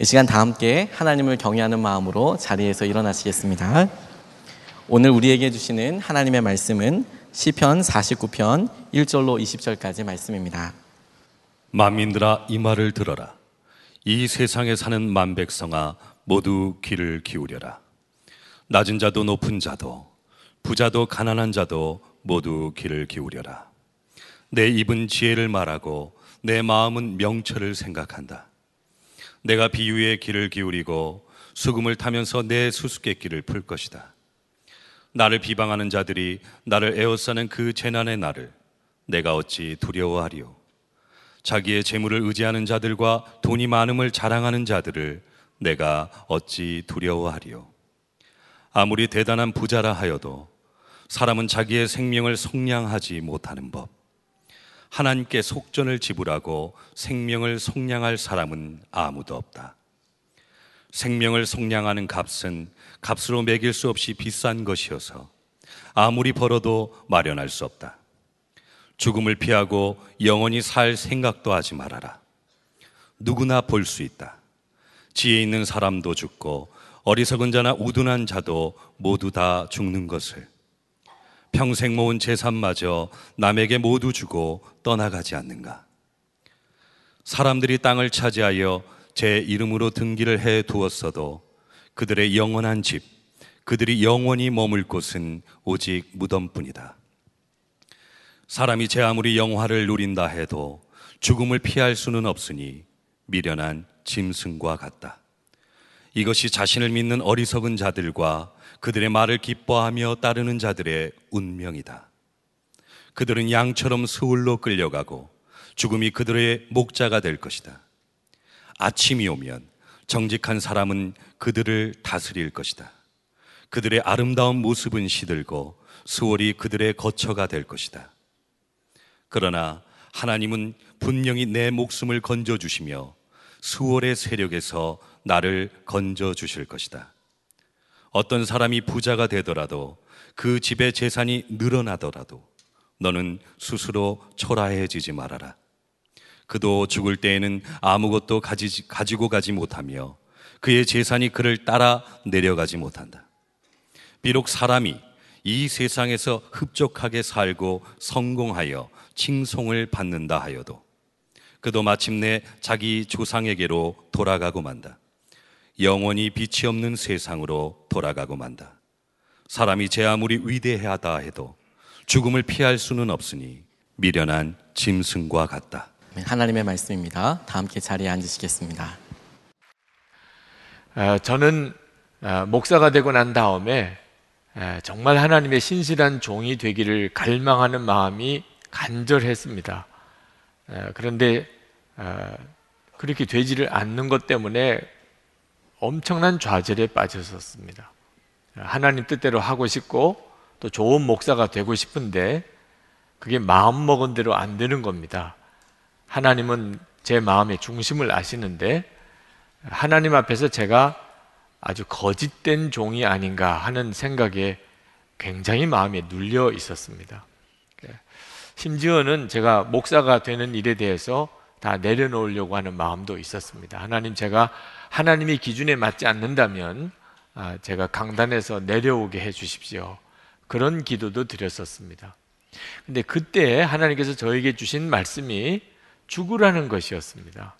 이 시간 다 함께 하나님을 경외하는 마음으로 자리에서 일어나시겠습니다. 오늘 우리에게 주시는 하나님의 말씀은 시편 49편 1절로 20절까지 말씀입니다. 만민들아 이 말을 들어라. 이 세상에 사는 만백성아 모두 귀를 기울여라. 낮은 자도 높은 자도 부자도 가난한 자도 모두 귀를 기울여라. 내 입은 지혜를 말하고 내 마음은 명철을 생각한다. 내가 비유의 귀를 기울이고 수금을 타면서 내 수수께끼를 풀 것이다. 나를 비방하는 자들이 나를 에워싸는 그 재난의 날을 내가 어찌 두려워하리요. 자기의 재물을 의지하는 자들과 돈이 많음을 자랑하는 자들을 내가 어찌 두려워하리요. 아무리 대단한 부자라 하여도 사람은 자기의 생명을 속량하지 못하는 법. 하나님께 속전을 지불하고 생명을 속량할 사람은 아무도 없다. 생명을 속량하는 값은 값으로 매길 수 없이 비싼 것이어서 아무리 벌어도 마련할 수 없다. 죽음을 피하고 영원히 살 생각도 하지 말아라. 누구나 볼 수 있다. 지혜 있는 사람도 죽고 어리석은 자나 우둔한 자도 모두 다 죽는 것을 평생 모은 재산마저 남에게 모두 주고 떠나가지 않는가? 사람들이 땅을 차지하여 제 이름으로 등기를 해 두었어도 그들의 영원한 집, 그들이 영원히 머물 곳은 오직 무덤뿐이다. 사람이 제 아무리 영화를 누린다 해도 죽음을 피할 수는 없으니 미련한 짐승과 같다. 이것이 자신을 믿는 어리석은 자들과 그들의 말을 기뻐하며 따르는 자들의 운명이다. 그들은 양처럼 스울로 끌려가고 죽음이 그들의 목자가 될 것이다. 아침이 오면 정직한 사람은 그들을 다스릴 것이다. 그들의 아름다운 모습은 시들고 수월이 그들의 거처가 될 것이다. 그러나 하나님은 분명히 내 목숨을 건져 주시며 수월의 세력에서 나를 건져 주실 것이다. 어떤 사람이 부자가 되더라도 그 집의 재산이 늘어나더라도 너는 스스로 초라해지지 말아라. 그도 죽을 때에는 아무것도 가지, 가지고 가지 못하며 그의 재산이 그를 따라 내려가지 못한다. 비록 사람이 이 세상에서 흡족하게 살고 성공하여 칭송을 받는다 하여도 그도 마침내 자기 조상에게로 돌아가고 만다. 영원히 빛이 없는 세상으로 돌아가고 만다. 사람이 제 아무리 위대하다 해도 죽음을 피할 수는 없으니 미련한 짐승과 같다. 네, 하나님의 말씀입니다. 다 함께 자리에 앉으시겠습니다. 아, 저는 아, 목사가 되고 난 다음에 아, 정말 하나님의 신실한 종이 되기를 갈망하는 마음이 간절했습니다. 그런데 그렇게 되지를 않는 것 때문에 엄청난 좌절에 빠졌었습니다. 하나님 뜻대로 하고 싶고 또 좋은 목사가 되고 싶은데 그게 마음 먹은 대로 안 되는 겁니다. 하나님은 제 마음의 중심을 아시는데 하나님 앞에서 제가 아주 거짓된 종이 아닌가 하는 생각에 굉장히 마음에 눌려 있었습니다. 심지어는 제가 목사가 되는 일에 대해서 다 내려놓으려고 하는 마음도 있었습니다. 하나님 제가 하나님의 기준에 맞지 않는다면 아, 제가 강단에서 내려오게 해 주십시오. 그런 기도도 드렸었습니다. 근데 그때 하나님께서 저에게 주신 말씀이 죽으라는 것이었습니다.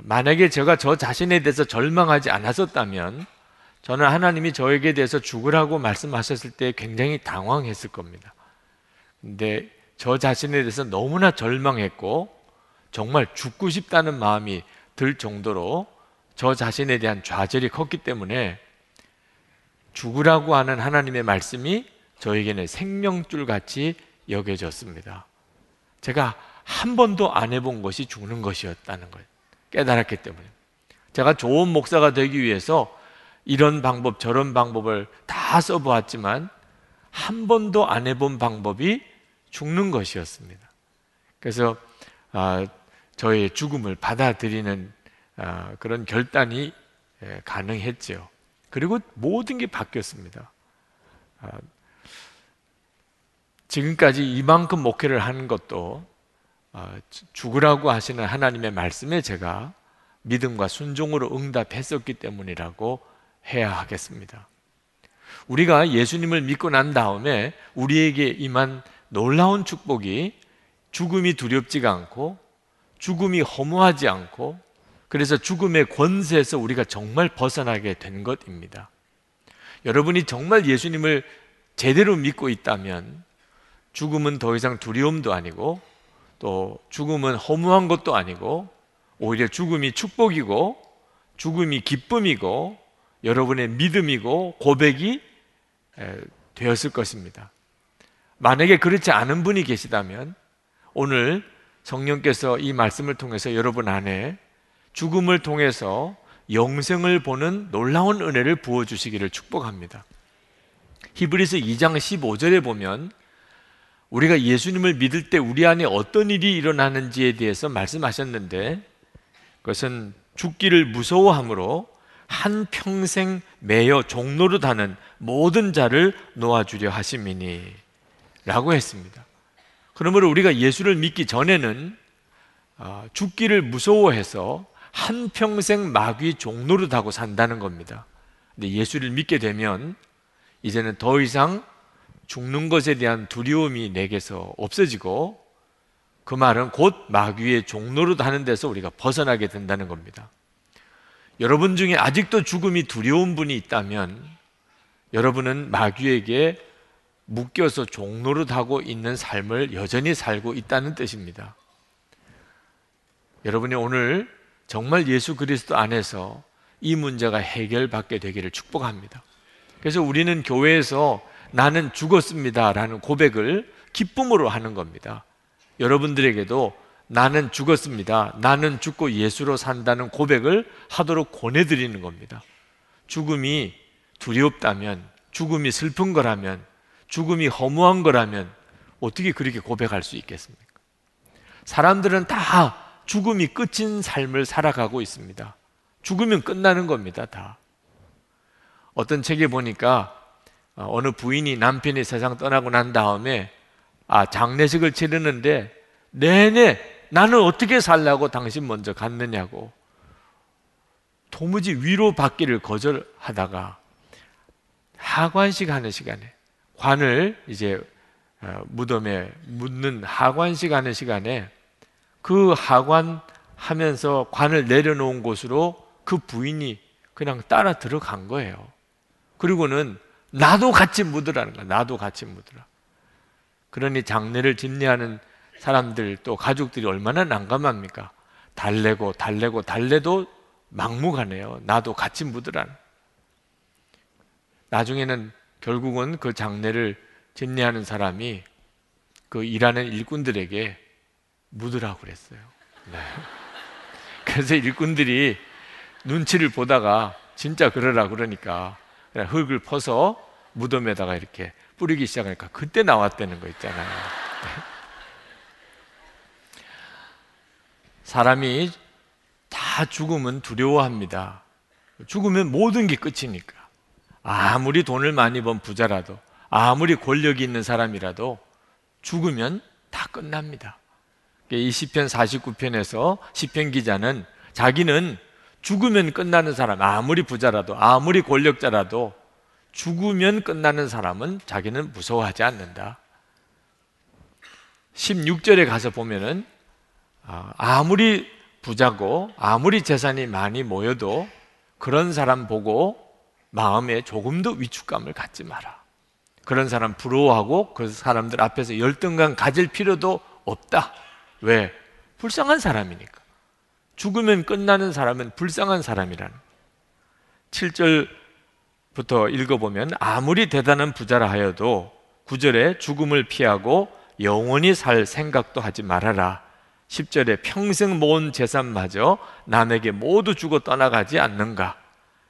만약에 제가 저 자신에 대해서 절망하지 않았었다면 저는 하나님이 저에게 대해서 죽으라고 말씀하셨을 때 굉장히 당황했을 겁니다. 근데 저 자신에 대해서 너무나 절망했고 정말 죽고 싶다는 마음이 들 정도로 저 자신에 대한 좌절이 컸기 때문에 죽으라고 하는 하나님의 말씀이 저에게는 생명줄 같이 여겨졌습니다. 제가 한 번도 안 해본 것이 죽는 것이었다는 걸 깨달았기 때문에 제가 좋은 목사가 되기 위해서 이런 방법 저런 방법을 다 써보았지만 한 번도 안 해본 방법이 죽는 것이었습니다. 그래서 아, 저의 죽음을 받아들이는 아, 그런 결단이 예, 가능했죠. 그리고 모든 게 바뀌었습니다. 아, 지금까지 이만큼 목회를 하는 것도 아, 죽으라고 하시는 하나님의 말씀에 제가 믿음과 순종으로 응답했었기 때문이라고 해야 하겠습니다. 우리가 예수님을 믿고 난 다음에 우리에게 임한 놀라운 축복이 죽음이 두렵지가 않고 죽음이 허무하지 않고 그래서 죽음의 권세에서 우리가 정말 벗어나게 된 것입니다. 여러분이 정말 예수님을 제대로 믿고 있다면 죽음은 더 이상 두려움도 아니고 또 죽음은 허무한 것도 아니고 오히려 죽음이 축복이고 죽음이 기쁨이고 여러분의 믿음이고 고백이 되었을 것입니다. 만약에 그렇지 않은 분이 계시다면 오늘 성령께서 이 말씀을 통해서 여러분 안에 죽음을 통해서 영생을 보는 놀라운 은혜를 부어 주시기를 축복합니다. 히브리서 2장 15절에 보면 우리가 예수님을 믿을 때 우리 안에 어떤 일이 일어나는지에 대해서 말씀하셨는데 그것은 죽기를 무서워함으로 한 평생 매여 종로로 다는 모든 자를 놓아주려 하심이니 라고 했습니다. 그러므로 우리가 예수를 믿기 전에는 아, 죽기를 무서워해서 한 평생 마귀 타고 산다는 겁니다. 근데 예수를 믿게 되면 이제는 더 이상 죽는 것에 대한 두려움이 내게서 없어지고 그 말은 곧 마귀의 종로로 다는 데서 우리가 벗어나게 된다는 겁니다. 여러분 중에 아직도 죽음이 두려운 분이 있다면 여러분은 마귀에게 묶여서 종로로 타고 있는 삶을 여전히 살고 있다는 뜻입니다. 여러분이 오늘 정말 예수 그리스도 안에서 이 문제가 해결받게 되기를 축복합니다. 그래서 우리는 교회에서 나는 죽었습니다라는 고백을 기쁨으로 하는 겁니다. 여러분들에게도 나는 죽었습니다. 나는 죽고 예수로 산다는 고백을 하도록 권해드리는 겁니다. 죽음이 두렵다면, 죽음이 슬픈 거라면, 죽음이 허무한 거라면 어떻게 그렇게 고백할 수 있겠습니까? 사람들은 다 죽음이 끝인 삶을 살아가고 있습니다. 죽으면 끝나는 겁니다, 다. 어떤 책에 보니까 어, 어느 부인이 남편이 세상 떠나고 난 다음에 아, 장례식을 치르는데 내내 나는 어떻게 살라고 당신 먼저 갔느냐고 도무지 위로받기를 거절하다가 하관식 하는 시간에 관을 이제 어, 무덤에 묻는 하관식 하는 시간에 그 하관 하면서 관을 내려놓은 곳으로 그 부인이 그냥 따라 들어간 거예요. 그리고는 나도 같이 묻으라는 거야. 나도 같이 묻으라. 그러니 장례를 집례하는 사람들 또 가족들이 얼마나 난감합니까? 달래고 달래고 달래도 막무가내요. 나도 같이 묻으라. 나중에는 결국은 그 장례를 집례하는 사람이 그 일하는 일꾼들에게 묻으라고 그랬어요. 네. 그래서 일꾼들이 눈치를 보다가 진짜 그러라 그러니까 흙을 퍼서 무덤에다가 이렇게 뿌리기 시작하니까 그때 나왔다는 거 있잖아요. 사람이 다 죽으면 두려워합니다. 죽으면 모든 게 끝이니까. 아무리 돈을 많이 번 부자라도, 아무리 권력이 있는 사람이라도 죽으면 다 끝납니다. 이 시편 49편에서 시편 기자는 자기는 죽으면 끝나는 사람, 아무리 부자라도, 아무리 권력자라도 죽으면 끝나는 사람은 자기는 무서워하지 않는다. 16절에 가서 보면은 아, 아무리 부자고 아무리 재산이 많이 모여도 그런 사람 보고 마음에 조금도 위축감을 갖지 마라. 그런 사람 부러워하고 그 사람들 앞에서 열등감 가질 필요도 없다. 왜? 불쌍한 사람이니까. 죽으면 끝나는 사람은 불쌍한 사람이라는. 7절부터 읽어보면 아무리 대단한 부자라 하여도 9절에 죽음을 피하고 영원히 살 생각도 하지 말아라. 10절에 평생 모은 재산마저 남에게 모두 주고 떠나가지 않는가.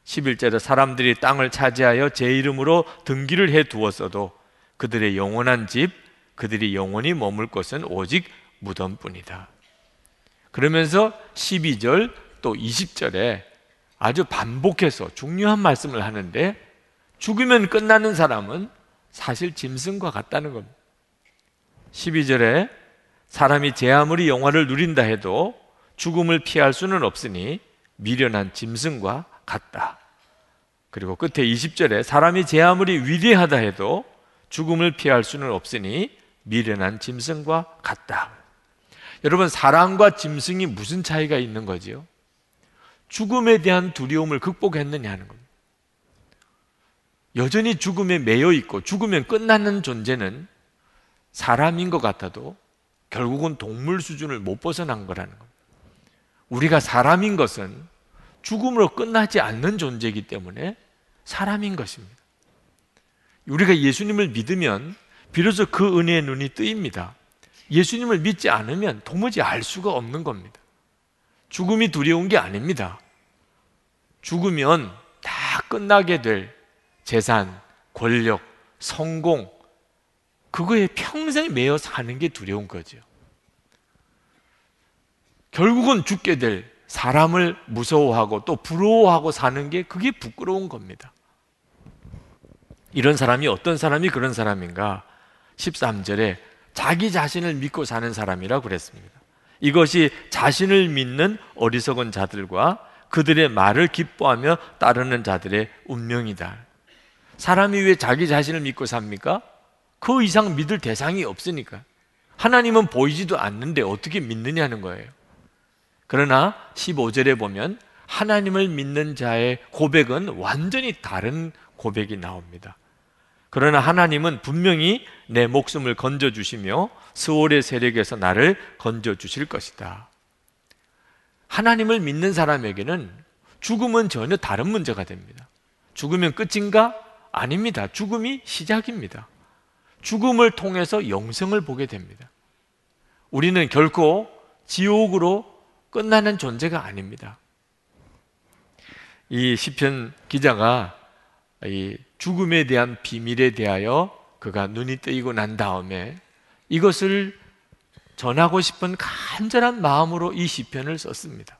11절에 사람들이 땅을 차지하여 제 이름으로 등기를 해 두었어도 그들의 영원한 집, 그들이 영원히 머물 곳은 오직 무덤뿐이다. 그러면서 12절 또 20절에 아주 반복해서 중요한 말씀을 하는데 죽으면 끝나는 사람은 사실 짐승과 같다는 겁니다. 12절에 사람이 제 아무리 영화를 누린다 해도 죽음을 피할 수는 없으니 미련한 짐승과 같다. 그리고 끝에 20절에 사람이 제 아무리 위대하다 해도 죽음을 피할 수는 없으니 미련한 짐승과 같다. 여러분, 사람과 짐승이 무슨 차이가 있는 거지요? 죽음에 대한 두려움을 극복했느냐는 겁니다. 여전히 죽음에 매여 있고 죽으면 끝나는 존재는 사람인 것 같아도 결국은 동물 수준을 못 벗어난 거라는 겁니다. 우리가 사람인 것은 죽음으로 끝나지 않는 존재이기 때문에 사람인 것입니다. 우리가 예수님을 믿으면 비로소 그 은혜의 눈이 뜨입니다. 예수님을 믿지 않으면 도무지 알 수가 없는 겁니다. 죽음이 두려운 게 아닙니다. 죽으면 다 끝나게 될 재산, 권력, 성공, 그거에 평생 매여 사는 게 두려운 거죠. 결국은 죽게 될 사람을 무서워하고 또 부러워하고 사는 게 그게 부끄러운 겁니다. 이런 사람이 어떤 사람이 그런 사람인가? 13절에 자기 자신을 믿고 사는 사람이라고 그랬습니다. 이것이 자신을 믿는 어리석은 자들과 그들의 말을 기뻐하며 따르는 자들의 운명이다. 사람이 왜 자기 자신을 믿고 삽니까? 그 이상 믿을 대상이 없으니까. 하나님은 보이지도 않는데 어떻게 믿느냐는 거예요. 그러나 15절에 보면 하나님을 믿는 자의 고백은 완전히 다른 고백이 나옵니다. 그러나 하나님은 분명히 내 목숨을 건져 주시며 스월의 세력에서 나를 건져 주실 것이다. 하나님을 믿는 사람에게는 죽음은 전혀 다른 문제가 됩니다. 죽으면 끝인가? 아닙니다. 죽음이 시작입니다. 죽음을 통해서 영생을 보게 됩니다. 우리는 결코 지옥으로 끝나는 존재가 아닙니다. 이 시편 기자가 이 죽음에 대한 비밀에 대하여 그가 눈이 뜨이고 난 다음에 이것을 전하고 싶은 간절한 마음으로 이 시편을 썼습니다.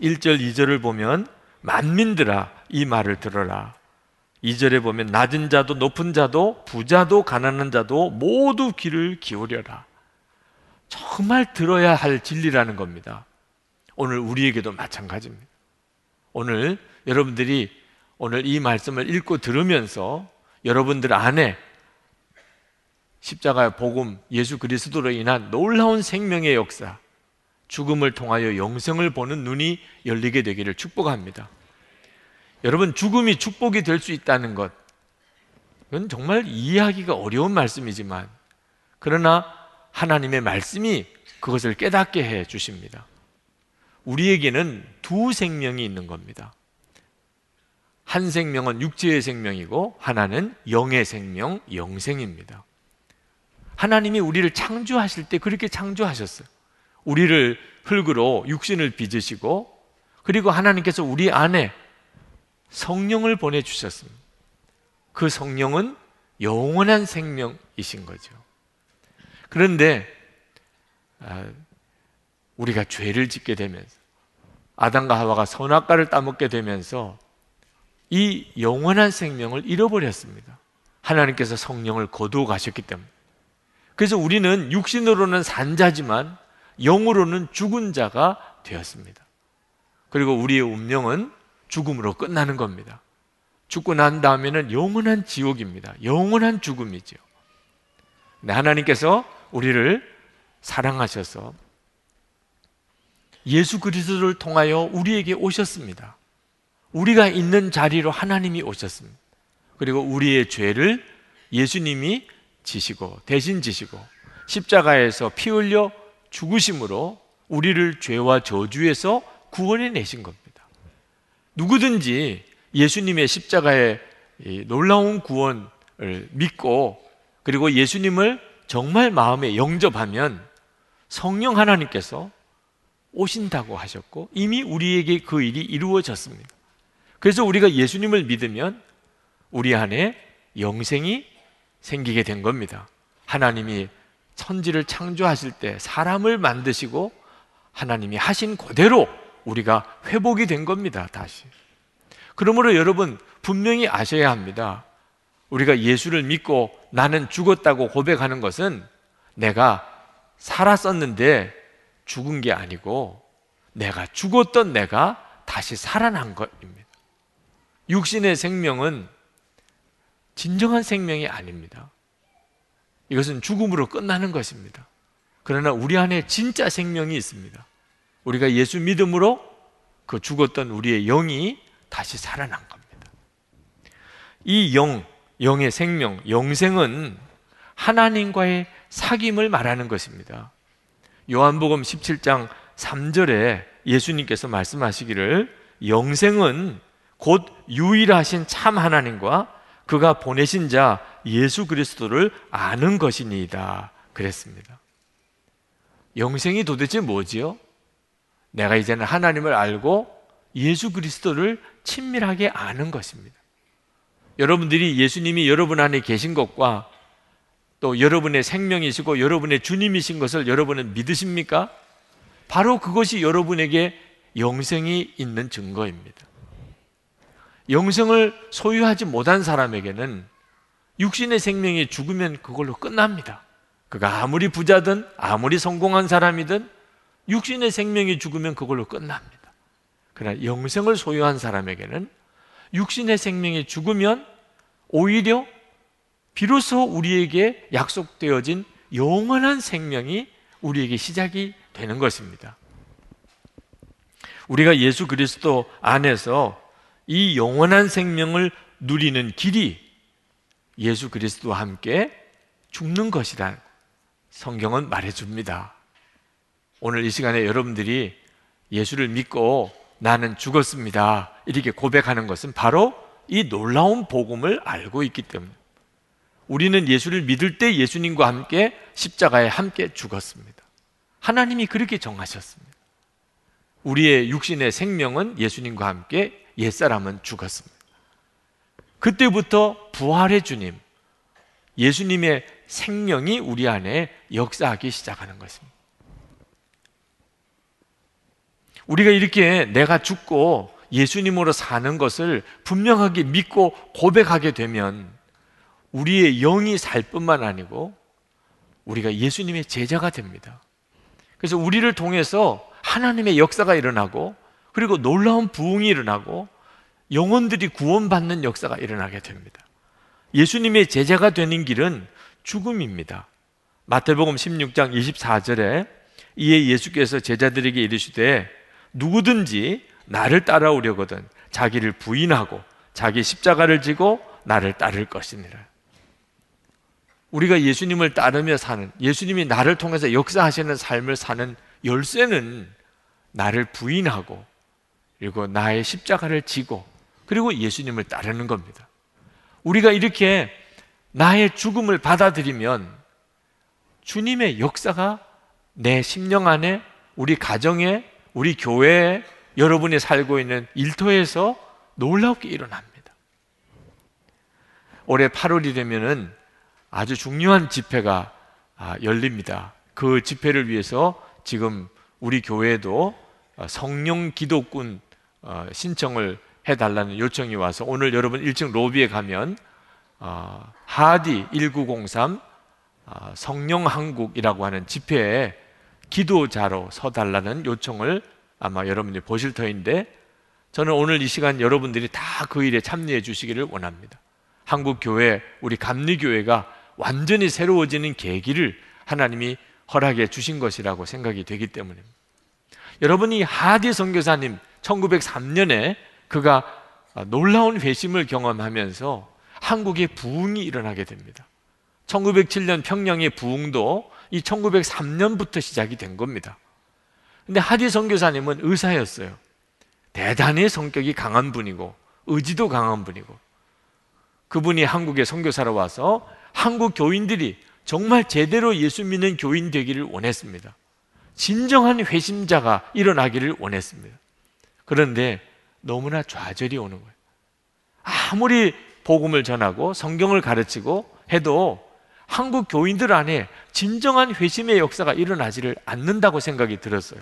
1절, 2절을 보면 만민들아 이 말을 들어라. 2절에 보면 낮은 자도 높은 자도 부자도 가난한 자도 모두 귀를 기울여라. 정말 들어야 할 진리라는 겁니다. 오늘 우리에게도 마찬가지입니다. 오늘 여러분들이 오늘 이 말씀을 읽고 들으면서 여러분들 안에 십자가의 복음, 예수 그리스도로 인한 놀라운 생명의 역사, 죽음을 통하여 영생을 보는 눈이 열리게 되기를 축복합니다. 여러분, 죽음이 축복이 될 수 있다는 것, 이건 정말 이해하기가 어려운 말씀이지만, 그러나 하나님의 말씀이 그것을 깨닫게 해 주십니다. 우리에게는 두 생명이 있는 겁니다. 한 생명은 육체의 생명이고 하나는 영의 생명, 영생입니다. 하나님이 우리를 창조하실 때 그렇게 창조하셨어요. 우리를 흙으로 육신을 빚으시고 그리고 하나님께서 우리 안에 성령을 보내 주셨습니다. 그 성령은 영원한 생명이신 거죠. 그런데 아, 우리가 죄를 짓게 되면서 아담과 하와가 선악과를 따먹게 되면서 이 영원한 생명을 잃어버렸습니다. 하나님께서 성령을 거두어 가셨기 때문에. 그래서 우리는 육신으로는 산자지만 영으로는 죽은 자가 되었습니다. 그리고 우리의 운명은 죽음으로 끝나는 겁니다. 죽고 난 다음에는 영원한 지옥입니다. 영원한 죽음이죠. 하나님께서 우리를 사랑하셔서 예수 그리스도를 통하여 우리에게 오셨습니다. 우리가 있는 자리로 하나님이 오셨습니다. 그리고 우리의 죄를 예수님이 지시고 대신 지시고 십자가에서 피 흘려 죽으심으로 우리를 죄와 저주에서 구원해 내신 겁니다. 누구든지 예수님의 십자가의 놀라운 구원을 믿고 그리고 예수님을 정말 마음에 영접하면 성령 하나님께서 오신다고 하셨고 이미 우리에게 그 일이 이루어졌습니다. 그래서 우리가 예수님을 믿으면 우리 안에 영생이 생기게 된 겁니다. 하나님이 천지를 창조하실 때 사람을 만드시고 하나님이 하신 그대로 우리가 회복이 된 겁니다. 다시. 그러므로 여러분 분명히 아셔야 합니다. 우리가 예수를 믿고 나는 죽었다고 고백하는 것은 내가 살았었는데 죽은 게 아니고 내가 죽었던 내가 다시 살아난 것입니다. 육신의 생명은 진정한 생명이 아닙니다. 이것은 죽음으로 끝나는 것입니다. 그러나 우리 안에 진짜 생명이 있습니다. 우리가 예수 믿음으로 그 죽었던 우리의 영이 다시 살아난 겁니다. 이 영, 영의 생명, 영생은 하나님과의 사귐을 말하는 것입니다. 요한복음 17장 3절에 예수님께서 말씀하시기를 영생은 곧 유일하신 참 하나님과 그가 보내신 자 예수 그리스도를 아는 것이니이다. 그랬습니다. 영생이 도대체 뭐지요? 내가 이제는 하나님을 알고 예수 그리스도를 친밀하게 아는 것입니다. 여러분들이 예수님이 여러분 안에 계신 것과 또 여러분의 생명이시고 여러분의 주님이신 것을 여러분은 믿으십니까? 바로 그것이 여러분에게 영생이 있는 증거입니다. 영생을 소유하지 못한 사람에게는 육신의 생명이 죽으면 그걸로 끝납니다. 그가 아무리 부자든 아무리 성공한 사람이든 육신의 생명이 죽으면 그걸로 끝납니다. 그러나 영생을 소유한 사람에게는 육신의 생명이 죽으면 오히려 비로소 우리에게 약속되어진 영원한 생명이 우리에게 시작이 되는 것입니다. 우리가 예수 그리스도 안에서 이 영원한 생명을 누리는 길이 예수 그리스도와 함께 죽는 것이다. 성경은 말해줍니다. 오늘 이 시간에 여러분들이 예수를 믿고 나는 죽었습니다. 이렇게 고백하는 것은 바로 이 놀라운 복음을 알고 있기 때문에 우리는 예수를 믿을 때 예수님과 함께 십자가에 함께 죽었습니다. 하나님이 그렇게 정하셨습니다. 우리의 육신의 생명은 예수님과 함께 옛사람은 죽었습니다. 그때부터 부활의 주님, 예수님의 생명이 우리 안에 역사하기 시작하는 것입니다. 우리가 이렇게 내가 죽고 예수님으로 사는 것을 분명하게 믿고 고백하게 되면 우리의 영이 살 뿐만 아니고 우리가 예수님의 제자가 됩니다. 그래서 우리를 통해서 하나님의 역사가 일어나고 그리고 놀라운 부흥이 일어나고 영혼들이 구원받는 역사가 일어나게 됩니다. 예수님의 제자가 되는 길은 죽음입니다. 마태복음 16장 24절에 이에 예수께서 제자들에게 이르시되 누구든지 나를 따라오려거든 자기를 부인하고 자기 십자가를 지고 나를 따를 것이니라. 우리가 예수님을 따르며 사는 예수님이 나를 통해서 역사하시는 삶을 사는 열쇠는 나를 부인하고 그리고 나의 십자가를 지고 그리고 예수님을 따르는 겁니다. 우리가 이렇게 나의 죽음을 받아들이면 주님의 역사가 내 심령 안에 우리 가정에 우리 교회에 여러분이 살고 있는 일터에서 놀랍게 일어납니다. 올해 8월이 되면은 아주 중요한 집회가 아, 열립니다. 그 집회를 위해서 지금 우리 교회도 어, 성령 기도꾼 어, 신청을 해달라는 요청이 와서 오늘 여러분 1층 로비에 가면 어, 하디 1903 성령 한국이라고 하는 집회에 기도자로 서달라는 요청을 아마 여러분들이 보실 터인데 저는 오늘 이 시간 여러분들이 다 그 일에 참여해 주시기를 원합니다. 한국 교회, 우리 감리 교회가 완전히 새로워지는 계기를 하나님이 허락해 주신 것이라고 생각이 되기 때문입니다. 여러분이 하디 선교사님 1903년에 그가 놀라운 회심을 경험하면서 한국의 부흥이 일어나게 됩니다. 1907년 평양의 부흥도 이 1903년부터 시작이 된 겁니다. 근데 하디 선교사님은 의사였어요. 대단히 성격이 강한 분이고 의지도 강한 분이고 그분이 한국에 선교사로 와서 한국 교인들이 정말 제대로 예수 믿는 교인 되기를 원했습니다. 진정한 회심자가 일어나기를 원했습니다. 그런데 너무나 좌절이 오는 거예요. 아무리 복음을 전하고 성경을 가르치고 해도 한국 교인들 안에 진정한 회심의 역사가 일어나지를 않는다고 생각이 들었어요.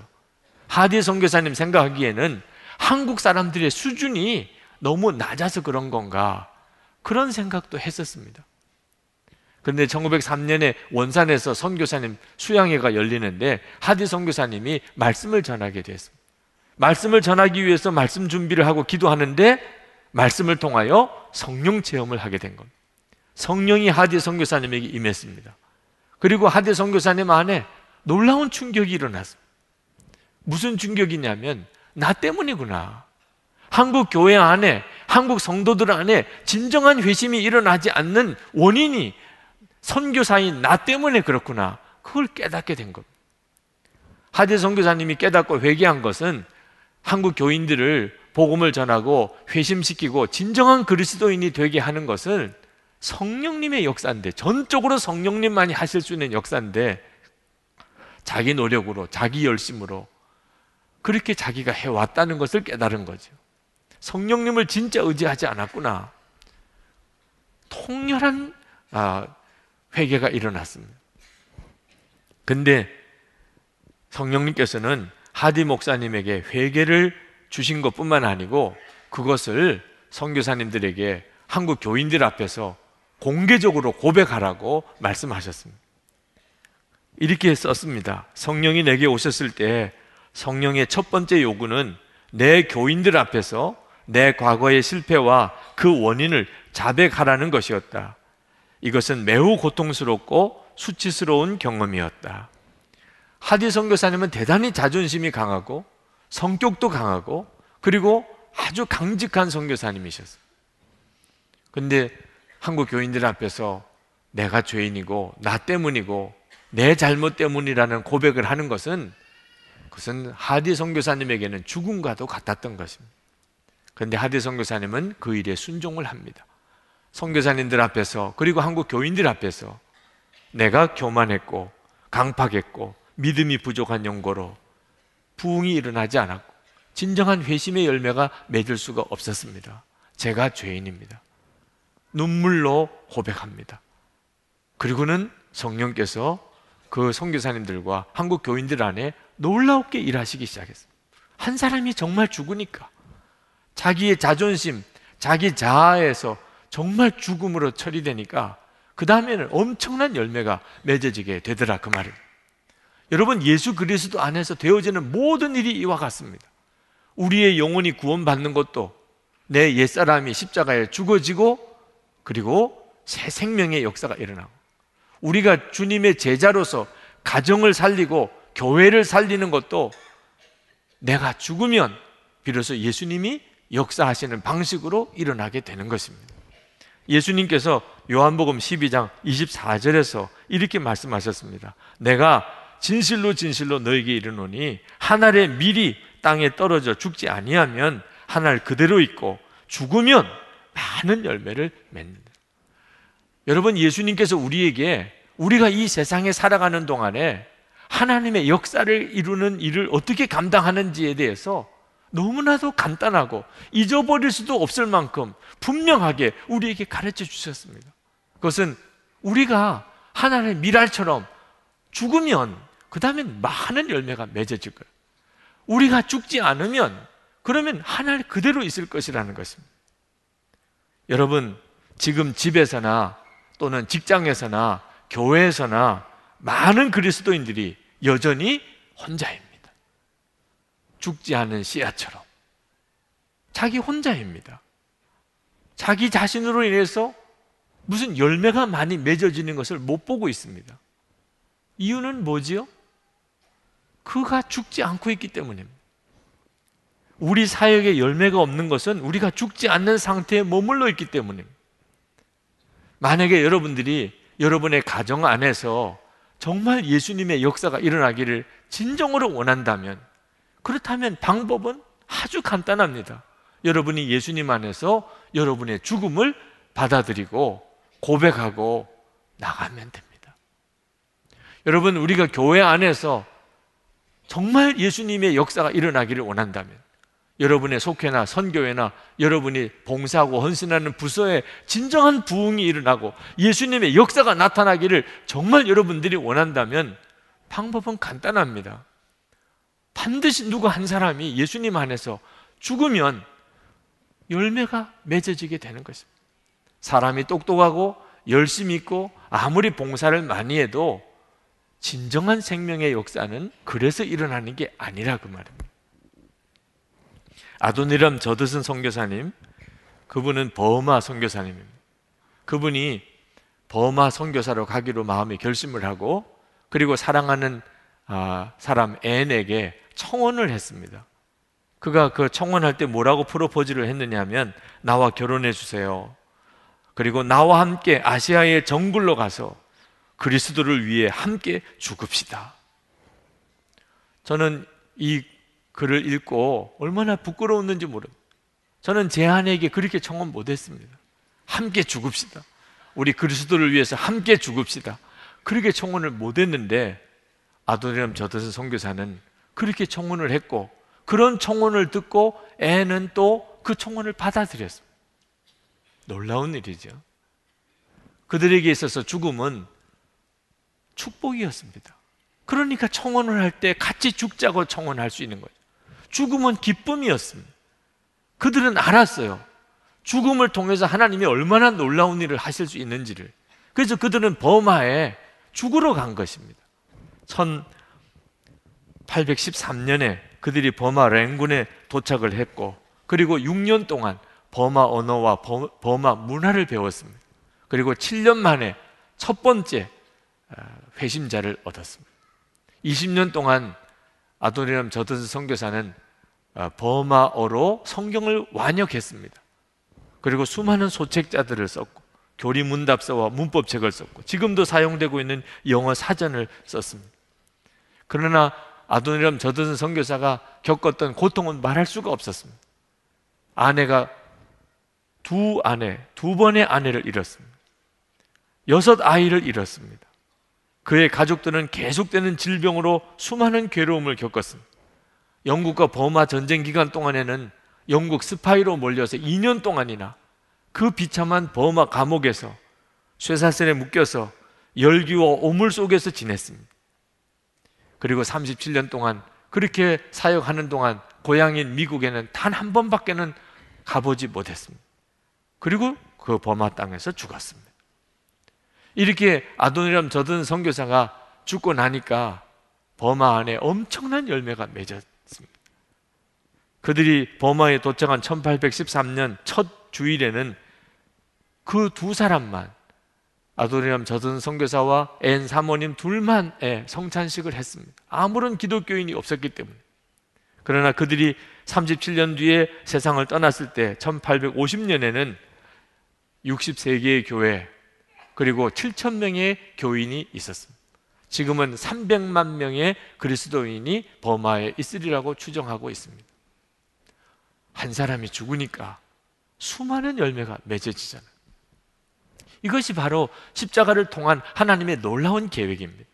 하디 선교사님 생각하기에는 한국 사람들의 수준이 너무 낮아서 그런 건가 그런 생각도 했었습니다. 그런데 1903년에 원산에서 선교사님 수양회가 열리는데 하디 선교사님이 말씀을 전하게 됐습니다. 말씀을 전하기 위해서 말씀 준비를 하고 기도하는데 말씀을 통하여 성령 체험을 하게 된 겁니다. 성령이 하디 선교사님에게 임했습니다. 그리고 하디 선교사님 안에 놀라운 충격이 일어났습니다. 무슨 충격이냐면 나 때문이구나. 한국 교회 안에 한국 성도들 안에 진정한 회심이 일어나지 않는 원인이 선교사인 나 때문에 그렇구나. 그걸 깨닫게 된 겁니다. 하디 선교사님이 깨닫고 회개한 것은 한국 교인들을 복음을 전하고 회심시키고 진정한 그리스도인이 되게 하는 것은 성령님의 역사인데 전적으로 성령님만이 하실 수 있는 역사인데 자기 노력으로 자기 열심으로 그렇게 자기가 해왔다는 것을 깨달은 거죠. 성령님을 진짜 의지하지 않았구나. 통렬한 아, 회개가 일어났습니다. 근데 성령님께서는 하디 목사님에게 회개를 주신 것뿐만 아니고 그것을 선교사님들에게 한국 교인들 앞에서 공개적으로 고백하라고 말씀하셨습니다. 이렇게 썼습니다. 성령이 내게 오셨을 때 성령의 첫 번째 요구는 내 교인들 앞에서 내 과거의 실패와 그 원인을 자백하라는 것이었다. 이것은 매우 고통스럽고 수치스러운 경험이었다. 하디 선교사님은 대단히 자존심이 강하고 성격도 강하고 그리고 아주 강직한 선교사님이셨어요. 근데 한국 교인들 앞에서 내가 죄인이고 나 때문이고 내 잘못 때문이라는 고백을 하는 것은 그것은 하디 선교사님에게는 죽음과도 같았던 것입니다. 그런데 하디 선교사님은 그 일에 순종을 합니다. 선교사님들 앞에서 그리고 한국 교인들 앞에서 내가 교만했고 강팍했고 믿음이 부족한 연고로 부흥이 일어나지 않았고 진정한 회심의 열매가 맺을 수가 없었습니다. 제가 죄인입니다. 눈물로 고백합니다. 그리고는 성령께서 그 선교사님들과 한국 교인들 안에 놀라웠게 일하시기 시작했습니다. 한 사람이 정말 죽으니까 자기의 자존심, 자기 자아에서 정말 죽음으로 처리되니까 그 다음에는 엄청난 열매가 맺어지게 되더라 그 말입니다. 여러분 예수 그리스도 안에서 되어지는 모든 일이 이와 같습니다. 우리의 영혼이 구원받는 것도 내 옛사람이 십자가에 죽어지고 그리고 새 생명의 역사가 일어나고 우리가 주님의 제자로서 가정을 살리고 교회를 살리는 것도 내가 죽으면 비로소 예수님이 역사하시는 방식으로 일어나게 되는 것입니다. 예수님께서 요한복음 12장 24절에서 이렇게 말씀하셨습니다. 내가 진실로 진실로 너에게 이르노니 한 알의 밀이 땅에 떨어져 죽지 아니하면 한 알 그대로 있고 죽으면 많은 열매를 맺는다. 여러분 예수님께서 우리에게 우리가 이 세상에 살아가는 동안에 하나님의 역사를 이루는 일을 어떻게 감당하는지에 대해서 너무나도 간단하고 잊어버릴 수도 없을 만큼 분명하게 우리에게 가르쳐 주셨습니다. 그것은 우리가 하나님의 미랄처럼 죽으면 그 다음엔 많은 열매가 맺어질 거예요. 우리가 죽지 않으면 그러면 하나님 그대로 있을 것이라는 것입니다. 여러분, 지금 집에서나 또는 직장에서나 교회에서나 많은 그리스도인들이 여전히 혼자입니다. 죽지 않은 씨앗처럼. 자기 혼자입니다. 자기 자신으로 인해서 무슨 열매가 많이 맺어지는 것을 못 보고 있습니다. 이유는 뭐지요? 그가 죽지 않고 있기 때문입니다. 우리 사역에 열매가 없는 것은 우리가 죽지 않는 상태에 머물러 있기 때문입니다. 만약에 여러분들이 여러분의 가정 안에서 정말 예수님의 역사가 일어나기를 진정으로 원한다면 그렇다면 방법은 아주 간단합니다. 여러분이 예수님 안에서 여러분의 죽음을 받아들이고 고백하고 나가면 됩니다. 여러분, 우리가 교회 안에서 정말 예수님의 역사가 일어나기를 원한다면 여러분의 속회나 선교회나 여러분이 봉사하고 헌신하는 부서에 진정한 부흥이 일어나고 예수님의 역사가 나타나기를 정말 여러분들이 원한다면 방법은 간단합니다. 반드시 누구 한 사람이 예수님 안에서 죽으면 열매가 맺어지게 되는 것입니다. 사람이 똑똑하고 열심히 있고 아무리 봉사를 많이 해도 진정한 생명의 역사는 그래서 일어나는 게 아니라 그 말입니다. 아도니람 저드슨 선교사님, 그분은 버마 선교사님입니다. 그분이 버마 선교사로 가기로 마음에 결심을 하고 그리고 사랑하는 아, 사람 앤에게 청혼을 했습니다. 그가 그 청혼할 때 뭐라고 프로포즈를 했느냐면 나와 결혼해 주세요. 그리고 나와 함께 아시아의 정글로 가서 그리스도를 위해 함께 죽읍시다. 저는 이 글을 읽고 얼마나 부끄러웠는지 모릅니다. 저는 제 아내에게 그렇게 청혼 못했습니다. 함께 죽읍시다. 우리 그리스도를 위해서 함께 죽읍시다. 그렇게 청혼을 못했는데 아도니람 저드슨 선교사는 그렇게 청혼을 했고 그런 청혼을 듣고 애는 또 그 청혼을 받아들였습니다. 놀라운 일이죠. 그들에게 있어서 죽음은 축복이었습니다. 그러니까 청혼을 할 때 같이 죽자고 청혼할 수 있는 거죠. 죽음은 기쁨이었습니다. 그들은 알았어요. 죽음을 통해서 하나님이 얼마나 놀라운 일을 하실 수 있는지를. 그래서 그들은 버마에 죽으러 간 것입니다. 1813년에 그들이 버마 랭군에 도착을 했고 그리고 6년 동안 버마 언어와 버마 문화를 배웠습니다. 그리고 7년 만에 첫 번째 어, 회심자를 얻었습니다. 20년 동안 아도니람 저든스 선교사는 어, 버마어로 성경을 완역했습니다. 그리고 수많은 소책자들을 썼고 교리 문답서와 문법책을 썼고 지금도 사용되고 있는 영어 사전을 썼습니다. 그러나 아도니람 저든 선교사가 겪었던 고통은 말할 수가 없었습니다. 아내가 두 아내, 두 번의 아내를 잃었습니다. 여섯 아이를 잃었습니다. 그의 가족들은 계속되는 질병으로 수많은 괴로움을 겪었습니다. 영국과 버마 전쟁 기간 동안에는 영국 스파이로 몰려서 2년 동안이나 그 비참한 버마 감옥에서 쇠사슬에 묶여서 열기와 오물 속에서 지냈습니다. 그리고 37년 동안 그렇게 사역하는 동안 고향인 미국에는 단 한 번밖에는 가보지 못했습니다. 그리고 그 버마 땅에서 죽었습니다. 이렇게 아도니람 저든 선교사가 죽고 나니까 버마 안에 엄청난 열매가 맺었습니다. 그들이 버마에 도착한 1813년 첫 주일에는 그 두 사람만 아도니람 저든 선교사와 앤 사모님 둘만 성찬식을 했습니다. 아무런 기독교인이 없었기 때문에. 그러나 그들이 37년 뒤에 세상을 떠났을 때 1850년에는 63개의 교회 그리고 7천 명의 교인이 있었습니다. 지금은 300만 명의 그리스도인이 버마에 있으리라고 추정하고 있습니다. 한 사람이 죽으니까 수많은 열매가 맺어지잖아요. 이것이 바로 십자가를 통한 하나님의 놀라운 계획입니다.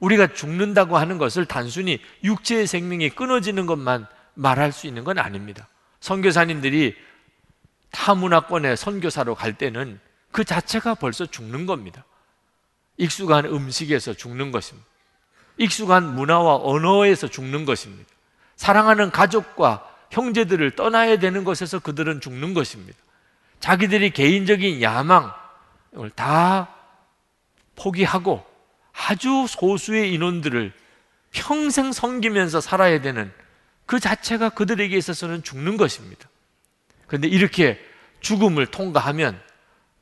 우리가 죽는다고 하는 것을 단순히 육체의 생명이 끊어지는 것만 말할 수 있는 건 아닙니다. 선교사님들이 타 문화권에 선교사로 갈 때는 그 자체가 벌써 죽는 겁니다. 익숙한 음식에서 죽는 것입니다. 익숙한 문화와 언어에서 죽는 것입니다. 사랑하는 가족과 형제들을 떠나야 되는 것에서 그들은 죽는 것입니다. 자기들이 개인적인 야망 을다 포기하고 아주 소수의 인원들을 평생 섬기면서 살아야 되는 그 자체가 그들에게 있어서는 죽는 것입니다. 그런데 이렇게 죽음을 통과하면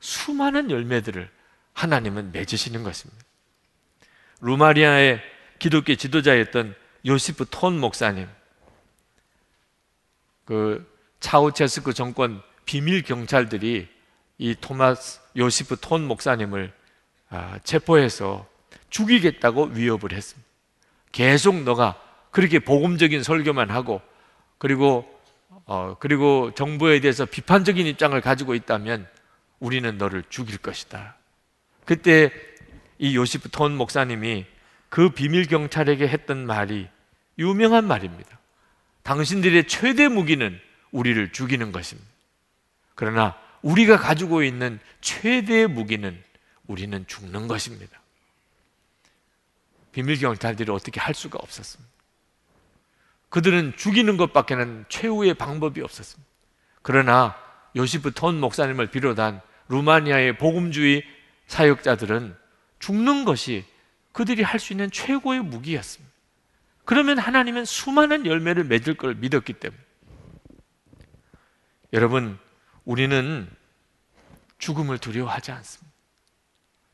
수많은 열매들을 하나님은 맺으시는 것입니다. 루마리아의 기독교 지도자였던 요시프 톤 목사님, 그 차우체스크 정권 비밀 경찰들이 이 토마스 요시프 톤 목사님을 아, 체포해서 죽이겠다고 위협을 했습니다. 계속 너가 그렇게 복음적인 설교만 하고 그리고 어, 그리고 정부에 대해서 비판적인 입장을 가지고 있다면 우리는 너를 죽일 것이다. 그때 이 요시프 톤 목사님이 그 비밀 경찰에게 했던 말이 유명한 말입니다. 당신들의 최대 무기는 우리를 죽이는 것입니다. 그러나 우리가 가지고 있는 최대의 무기는 우리는 죽는 것입니다. 비밀 경찰들이 어떻게 할 수가 없었습니다. 그들은 죽이는 것밖에는 최후의 방법이 없었습니다. 그러나 요시프 톤 목사님을 비롯한 루마니아의 복음주의 사역자들은 죽는 것이 그들이 할 수 있는 최고의 무기였습니다. 그러면 하나님은 수많은 열매를 맺을 걸 믿었기 때문에 여러분, 우리는 죽음을 두려워하지 않습니다.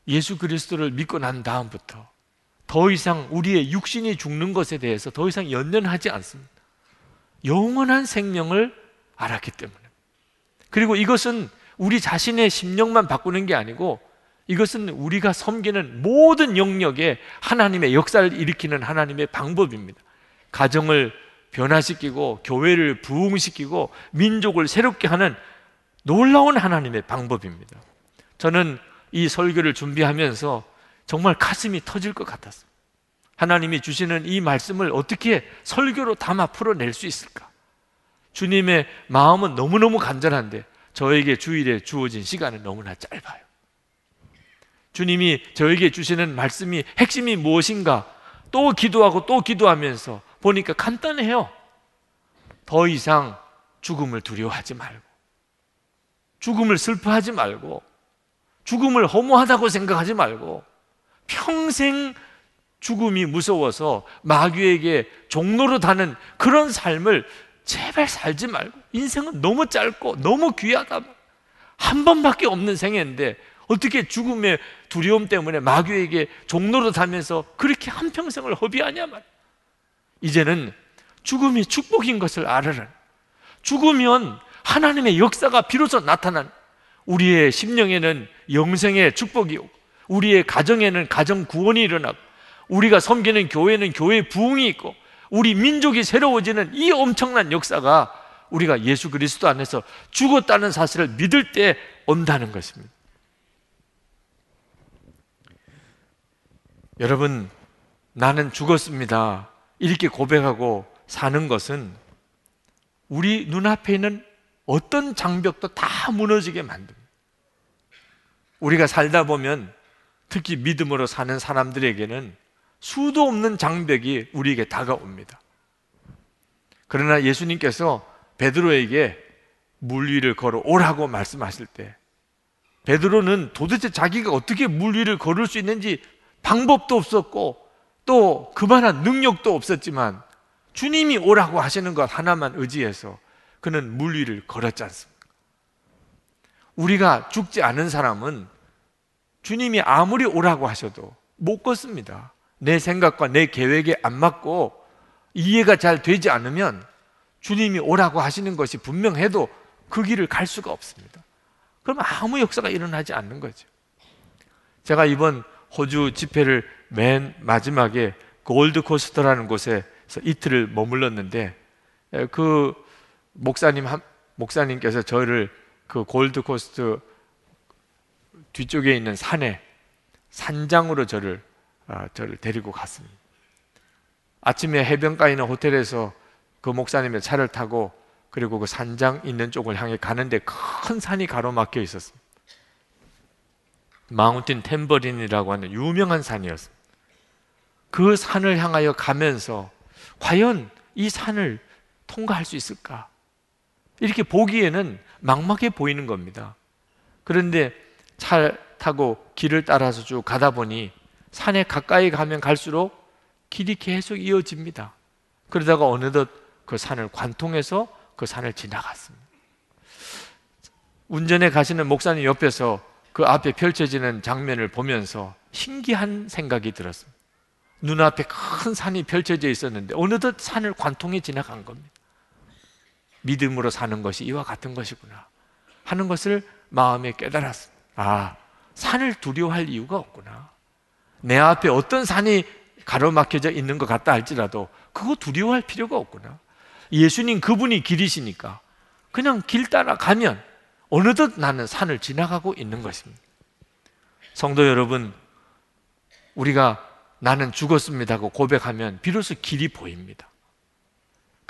예수 그리스도를 믿고 난 다음부터 더 이상 우리의 육신이 죽는 것에 대해서 더 이상 연연하지 않습니다. 영원한 생명을 알았기 때문에. 그리고 이것은 우리 자신의 심령만 바꾸는 게 아니고 이것은 우리가 섬기는 모든 영역에 하나님의 역사를 일으키는 하나님의 방법입니다. 가정을 변화시키고 교회를 부흥시키고 민족을 새롭게 하는 놀라운 하나님의 방법입니다. 저는 이 설교를 준비하면서 정말 가슴이 터질 것 같았어요. 하나님이 주시는 이 말씀을 어떻게 설교로 담아 풀어낼 수 있을까? 주님의 마음은 너무너무 간절한데 저에게 주일에 주어진 시간은 너무나 짧아요. 주님이 저에게 주시는 말씀이 핵심이 무엇인가? 또 기도하고 또 기도하면서 보니까 간단해요. 더 이상 죽음을 두려워하지 말고, 죽음을 슬퍼하지 말고, 죽음을 허무하다고 생각하지 말고, 평생 죽음이 무서워서 마귀에게 종로로 다는 그런 삶을 제발 살지 말고, 인생은 너무 짧고, 너무 귀하다. 한 번밖에 없는 생애인데, 어떻게 죽음의 두려움 때문에 마귀에게 종로로 다면서 그렇게 한평생을 허비하냐 말. 이제는 죽음이 축복인 것을 알아라. 죽으면 하나님의 역사가 비로소 나타난 우리의 심령에는 영생의 축복이 고 우리의 가정에는 가정 구원이 일어나고 우리가 섬기는 교회는 교회 부흥이 있고 우리 민족이 새로워지는 이 엄청난 역사가 우리가 예수 그리스도 안에서 죽었다는 사실을 믿을 때 온다는 것입니다. 여러분, 나는 죽었습니다. 이렇게 고백하고 사는 것은 우리 눈앞에 있는 어떤 장벽도 다 무너지게 만듭니다. 우리가 살다 보면 특히 믿음으로 사는 사람들에게는 수도 없는 장벽이 우리에게 다가옵니다. 그러나 예수님께서 베드로에게 물 위를 걸어 오라고 말씀하실 때 베드로는 도대체 자기가 어떻게 물 위를 걸을 수 있는지 방법도 없었고 또 그만한 능력도 없었지만 주님이 오라고 하시는 것 하나만 의지해서 그는 물 위를 걸었지 않습니까? 우리가 죽지 않은 사람은 주님이 아무리 오라고 하셔도 못 걷습니다. 내 생각과 내 계획에 안 맞고 이해가 잘 되지 않으면 주님이 오라고 하시는 것이 분명해도 그 길을 갈 수가 없습니다. 그럼 아무 역사가 일어나지 않는 거죠. 제가 이번 호주 집회를 맨 마지막에 골드코스트라는 곳에서 이틀을 머물렀는데 그 목사님 한, 목사님께서 저를 그 골드코스트 뒤쪽에 있는 산에 산장으로 저를 아, 저를 데리고 갔습니다. 아침에 해변가에 있는 호텔에서 그 목사님의 차를 타고 그리고 그 산장 있는 쪽을 향해 가는데 큰 산이 가로막혀 있었습니다. 마운틴 템버린이라고 하는 유명한 산이었습니다. 그 산을 향하여 가면서 과연 이 산을 통과할 수 있을까? 이렇게 보기에는 막막해 보이는 겁니다. 그런데 차 타고 길을 따라서 쭉 가다 보니 산에 가까이 가면 갈수록 길이 계속 이어집니다. 그러다가 어느덧 그 산을 관통해서 그 산을 지나갔습니다. 운전에 가시는 목사님 옆에서 그 앞에 펼쳐지는 장면을 보면서 신기한 생각이 들었습니다. 눈앞에 큰 산이 펼쳐져 있었는데 어느덧 산을 관통해 지나간 겁니다. 믿음으로 사는 것이 이와 같은 것이구나 하는 것을 마음에 깨달았습니다. 아, 산을 두려워할 이유가 없구나. 내 앞에 어떤 산이 가로막혀져 있는 것 같다 할지라도 그거 두려워할 필요가 없구나. 예수님 그분이 길이시니까 그냥 길 따라 가면 어느덧 나는 산을 지나가고 있는 것입니다. 성도 여러분, 우리가 나는 죽었습니다고 고백하면 비로소 길이 보입니다.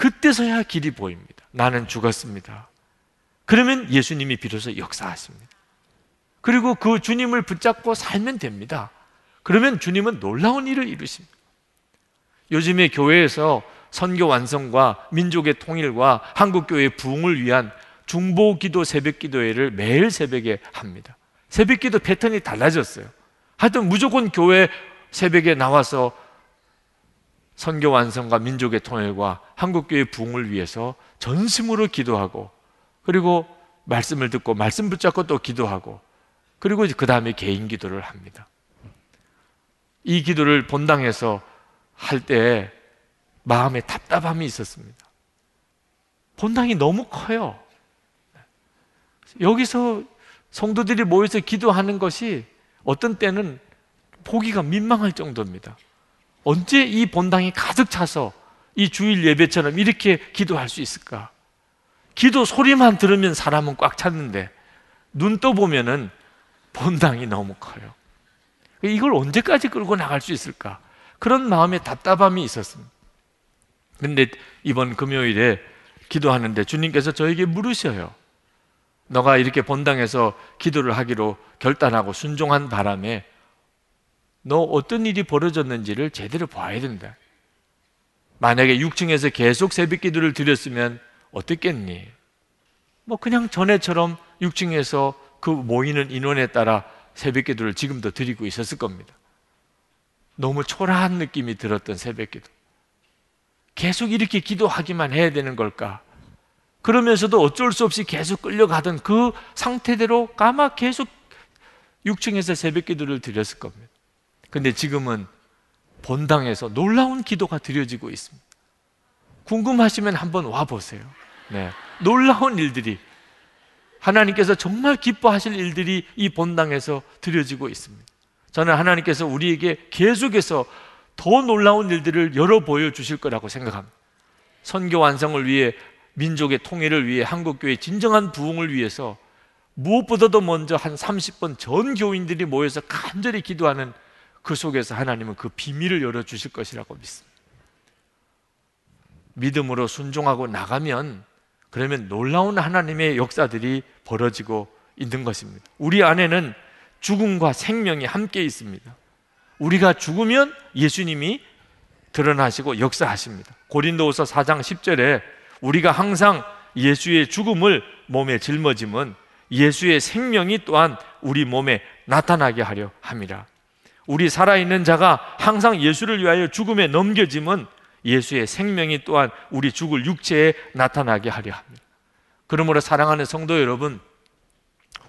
그때서야 길이 보입니다. 나는 죽었습니다. 그러면 예수님이 비로소 역사하십니다. 그리고 그 주님을 붙잡고 살면 됩니다. 그러면 주님은 놀라운 일을 이루십니다. 요즘에 교회에서 선교 완성과 민족의 통일과 한국교회의 부흥을 위한 중보 기도 새벽 기도회를 매일 새벽에 합니다. 새벽 기도 패턴이 달라졌어요. 하여튼 무조건 교회 새벽에 나와서 선교 완성과 민족의 통일과 한국교회 부흥을 위해서 전심으로 기도하고 그리고 말씀을 듣고 말씀 붙잡고 또 기도하고 그리고 그 다음에 개인 기도를 합니다. 이 기도를 본당에서 할 때 마음에 답답함이 있었습니다. 본당이 너무 커요. 여기서 성도들이 모여서 기도하는 것이 어떤 때는 보기가 민망할 정도입니다. 언제 이 본당이 가득 차서 이 주일 예배처럼 이렇게 기도할 수 있을까? 기도 소리만 들으면 사람은 꽉 찼는데 눈 떠보면은 본당이 너무 커요. 이걸 언제까지 끌고 나갈 수 있을까? 그런 마음에 답답함이 있었습니다. 근데 이번 금요일에 기도하는데 주님께서 저에게 물으셔요. 너가 이렇게 본당에서 기도를 하기로 결단하고 순종한 바람에 너 어떤 일이 벌어졌는지를 제대로 봐야 된다. 만약에 6층에서 계속 새벽 기도를 드렸으면 어떻겠니? 뭐 그냥 전에처럼 6층에서 그 모이는 인원에 따라 새벽 기도를 지금도 드리고 있었을 겁니다. 너무 초라한 느낌이 들었던 새벽 기도. 계속 이렇게 기도하기만 해야 되는 걸까? 그러면서도 어쩔 수 없이 계속 끌려가던 그 상태대로 까마 계속 6층에서 새벽 기도를 드렸을 겁니다. 근데 지금은 본당에서 놀라운 기도가 드려지고 있습니다. 궁금하시면 한번 와 보세요. 네. 놀라운 일들이 하나님께서 정말 기뻐하실 일들이 이 본당에서 드려지고 있습니다. 저는 하나님께서 우리에게 계속해서 더 놀라운 일들을 열어 보여 주실 거라고 생각합니다. 선교 완성을 위해 민족의 통일을 위해 한국교회 진정한 부흥을 위해서 무엇보다도 먼저 한 30번 전 교인들이 모여서 간절히 기도하는 그 속에서 하나님은 그 비밀을 열어 주실 것이라고 믿습니다. 믿음으로 순종하고 나가면 그러면 놀라운 하나님의 역사들이 벌어지고 있는 것입니다. 우리 안에는 죽음과 생명이 함께 있습니다. 우리가 죽으면 예수님이 드러나시고 역사하십니다. 고린도후서 4장 10절에 우리가 항상 예수의 죽음을 몸에 짊어짐은 예수의 생명이 또한 우리 몸에 나타나게 하려 함이라. 우리 살아있는 자가 항상 예수를 위하여 죽음에 넘겨짐은 예수의 생명이 또한 우리 죽을 육체에 나타나게 하려 합니다. 그러므로 사랑하는 성도 여러분,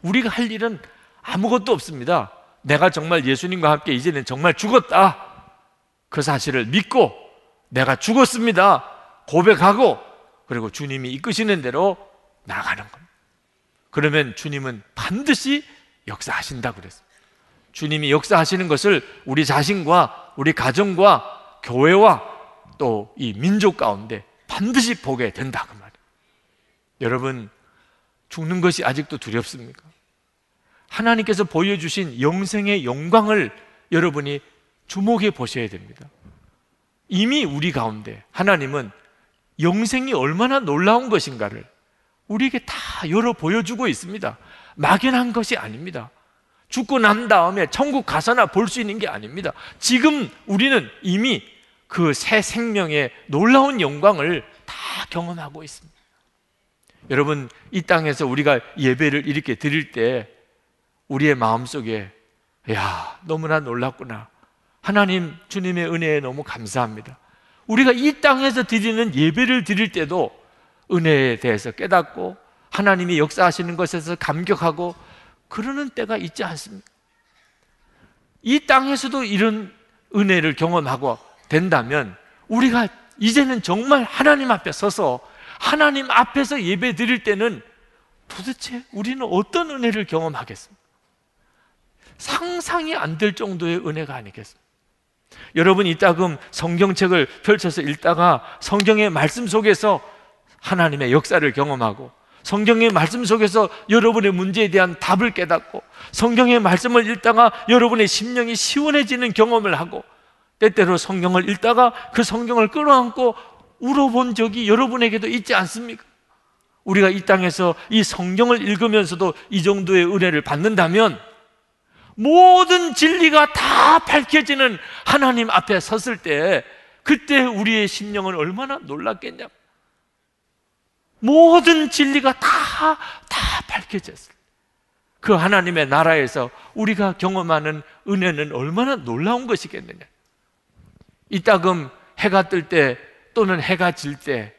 우리가 할 일은 아무것도 없습니다. 내가 정말 예수님과 함께 이제는 정말 죽었다. 그 사실을 믿고 내가 죽었습니다. 고백하고 그리고 주님이 이끄시는 대로 나가는 겁니다. 그러면 주님은 반드시 역사하신다 그랬습니다. 주님이 역사하시는 것을 우리 자신과 우리 가정과 교회와 또 이 민족 가운데 반드시 보게 된다 그 말이에요. 여러분 죽는 것이 아직도 두렵습니까? 하나님께서 보여주신 영생의 영광을 여러분이 주목해 보셔야 됩니다. 이미 우리 가운데 하나님은 영생이 얼마나 놀라운 것인가를 우리에게 다 열어 보여주고 있습니다. 막연한 것이 아닙니다. 죽고 난 다음에 천국 가서나 볼 수 있는 게 아닙니다. 지금 우리는 이미 그 새 생명의 놀라운 영광을 다 경험하고 있습니다. 여러분, 이 땅에서 우리가 예배를 이렇게 드릴 때 우리의 마음 속에, 야, 너무나 놀랍구나. 하나님, 주님의 은혜에 너무 감사합니다. 우리가 이 땅에서 드리는 예배를 드릴 때도 은혜에 대해서 깨닫고 하나님이 역사하시는 것에서 감격하고 그러는 때가 있지 않습니까? 이 땅에서도 이런 은혜를 경험하고 된다면 우리가 이제는 정말 하나님 앞에 서서 하나님 앞에서 예배 드릴 때는 도대체 우리는 어떤 은혜를 경험하겠습니까? 상상이 안 될 정도의 은혜가 아니겠습니까? 여러분 이따금 성경책을 펼쳐서 읽다가 성경의 말씀 속에서 하나님의 역사를 경험하고 성경의 말씀 속에서 여러분의 문제에 대한 답을 깨닫고 성경의 말씀을 읽다가 여러분의 심령이 시원해지는 경험을 하고 때때로 성경을 읽다가 그 성경을 끌어안고 울어본 적이 여러분에게도 있지 않습니까? 우리가 이 땅에서 이 성경을 읽으면서도 이 정도의 은혜를 받는다면 모든 진리가 다 밝혀지는 하나님 앞에 섰을 때 그때 우리의 심령은 얼마나 놀랐겠냐. 모든 진리가 다, 다 밝혀졌어요. 그 하나님의 나라에서 우리가 경험하는 은혜는 얼마나 놀라운 것이겠느냐. 이따금 해가 뜰 때 또는 해가 질 때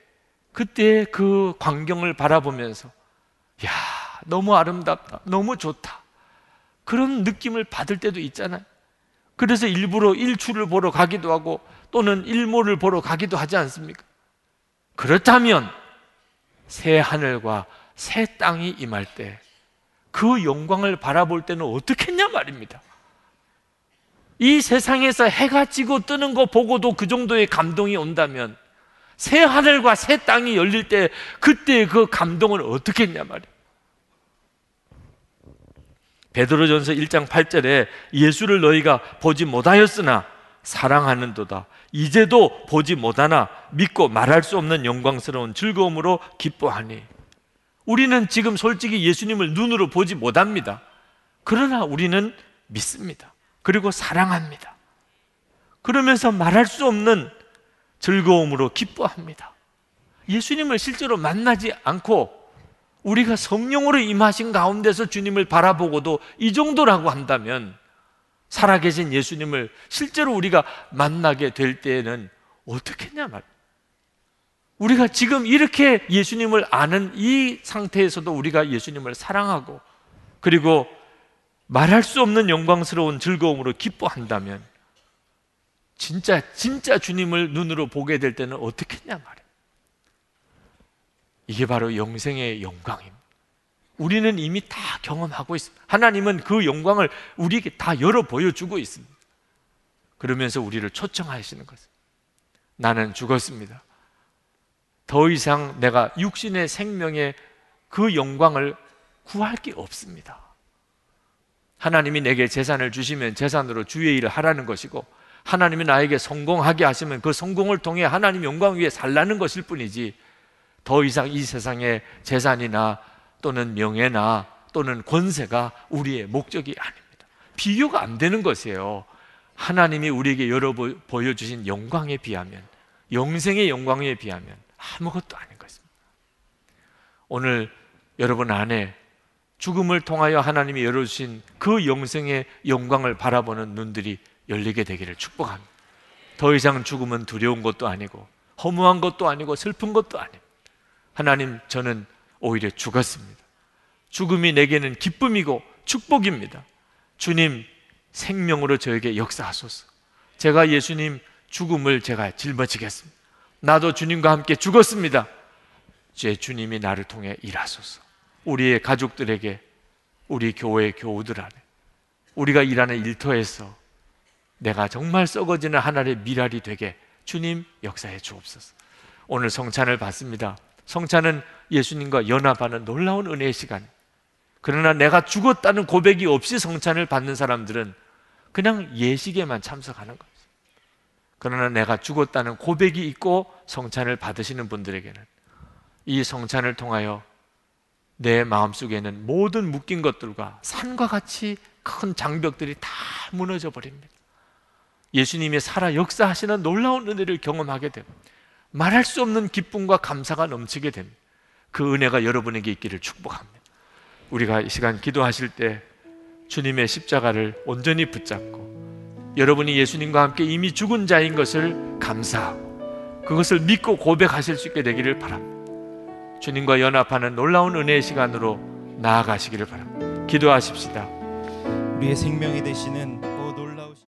그때 그 광경을 바라보면서 야, 너무 아름답다. 너무 좋다. 그런 느낌을 받을 때도 있잖아요. 그래서 일부러 일출을 보러 가기도 하고 또는 일몰을 보러 가기도 하지 않습니까? 그렇다면 새 하늘과 새 땅이 임할 때 그 영광을 바라볼 때는 어떻게 했냐 말입니다. 이 세상에서 해가 지고 뜨는 거 보고도 그 정도의 감동이 온다면 새 하늘과 새 땅이 열릴 때 그때 그 감동을 어떻게 했냐 말이에요. 베드로전서 1장 8절에 예수를 너희가 보지 못하였으나 사랑하는도다. 이제도 보지 못하나 믿고 말할 수 없는 영광스러운 즐거움으로 기뻐하니. 우리는 지금 솔직히 예수님을 눈으로 보지 못합니다. 그러나 우리는 믿습니다. 그리고 사랑합니다. 그러면서 말할 수 없는 즐거움으로 기뻐합니다. 예수님을 실제로 만나지 않고 우리가 성령으로 임하신 가운데서 주님을 바라보고도 이 정도라고 한다면 살아계신 예수님을 실제로 우리가 만나게 될 때에는 어떻게 했냐 말. 우리가 지금 이렇게 예수님을 아는 이 상태에서도 우리가 예수님을 사랑하고 그리고 말할 수 없는 영광스러운 즐거움으로 기뻐한다면 진짜 진짜 주님을 눈으로 보게 될 때는 어떻게 했냐 말이에요. 이게 바로 영생의 영광입니다. 우리는 이미 다 경험하고 있습니다. 하나님은 그 영광을 우리에게 다 열어 보여주고 있습니다. 그러면서 우리를 초청하시는 것입니다. 나는 죽었습니다. 더 이상 내가 육신의 생명의 그 영광을 구할 게 없습니다. 하나님이 내게 재산을 주시면 재산으로 주의 일을 하라는 것이고 하나님이 나에게 성공하게 하시면 그 성공을 통해 하나님 영광 위에 살라는 것일 뿐이지 더 이상 이 세상의 재산이나 또는 명예나 또는 권세가 우리의 목적이 아닙니다. 비교가 안 되는 것이에요. 하나님이 우리에게 열어 보여주신 영광에 비하면, 영생의 영광에 비하면 아무것도 아닌 것입니다. 오늘 여러분 안에 죽음을 통하여 하나님이 열어주신 그 영생의 영광을 바라보는 눈들이 열리게 되기를 축복합니다. 더 이상 죽음은 두려운 것도 아니고, 허무한 것도 아니고, 슬픈 것도 아닙니다. 하나님, 저는 오히려 죽었습니다. 죽음이 내게는 기쁨이고 축복입니다. 주님, 생명으로 저에게 역사하소서. 제가 예수님 죽음을 제가 짊어지겠습니다. 나도 주님과 함께 죽었습니다. 제 주님이 나를 통해 일하소서. 우리의 가족들에게, 우리 교회 교우들 안에, 우리가 일하는 일터에서 내가 정말 썩어지는 하나의 미랄이 되게 주님 역사해 주옵소서. 오늘 성찬을 받습니다. 성찬은 예수님과 연합하는 놀라운 은혜의 시간. 그러나 내가 죽었다는 고백이 없이 성찬을 받는 사람들은 그냥 예식에만 참석하는 거죠. 그러나 내가 죽었다는 고백이 있고 성찬을 받으시는 분들에게는 이 성찬을 통하여 내 마음속에 는 모든 묶인 것들과 산과 같이 큰 장벽들이 다 무너져 버립니다. 예수님이 살아 역사하시는 놀라운 은혜를 경험하게 되고 말할 수 없는 기쁨과 감사가 넘치게 됩니다. 그 은혜가 여러분에게 있기를 축복합니다. 우리가 이 시간 기도하실 때 주님의 십자가를 온전히 붙잡고 여러분이 예수님과 함께 이미 죽은 자인 것을 감사하고 그것을 믿고 고백하실 수 있게 되기를 바랍니다. 주님과 연합하는 놀라운 은혜의 시간으로 나아가시기를 바랍니다. 기도하십시다. 우리의 생명이 되시는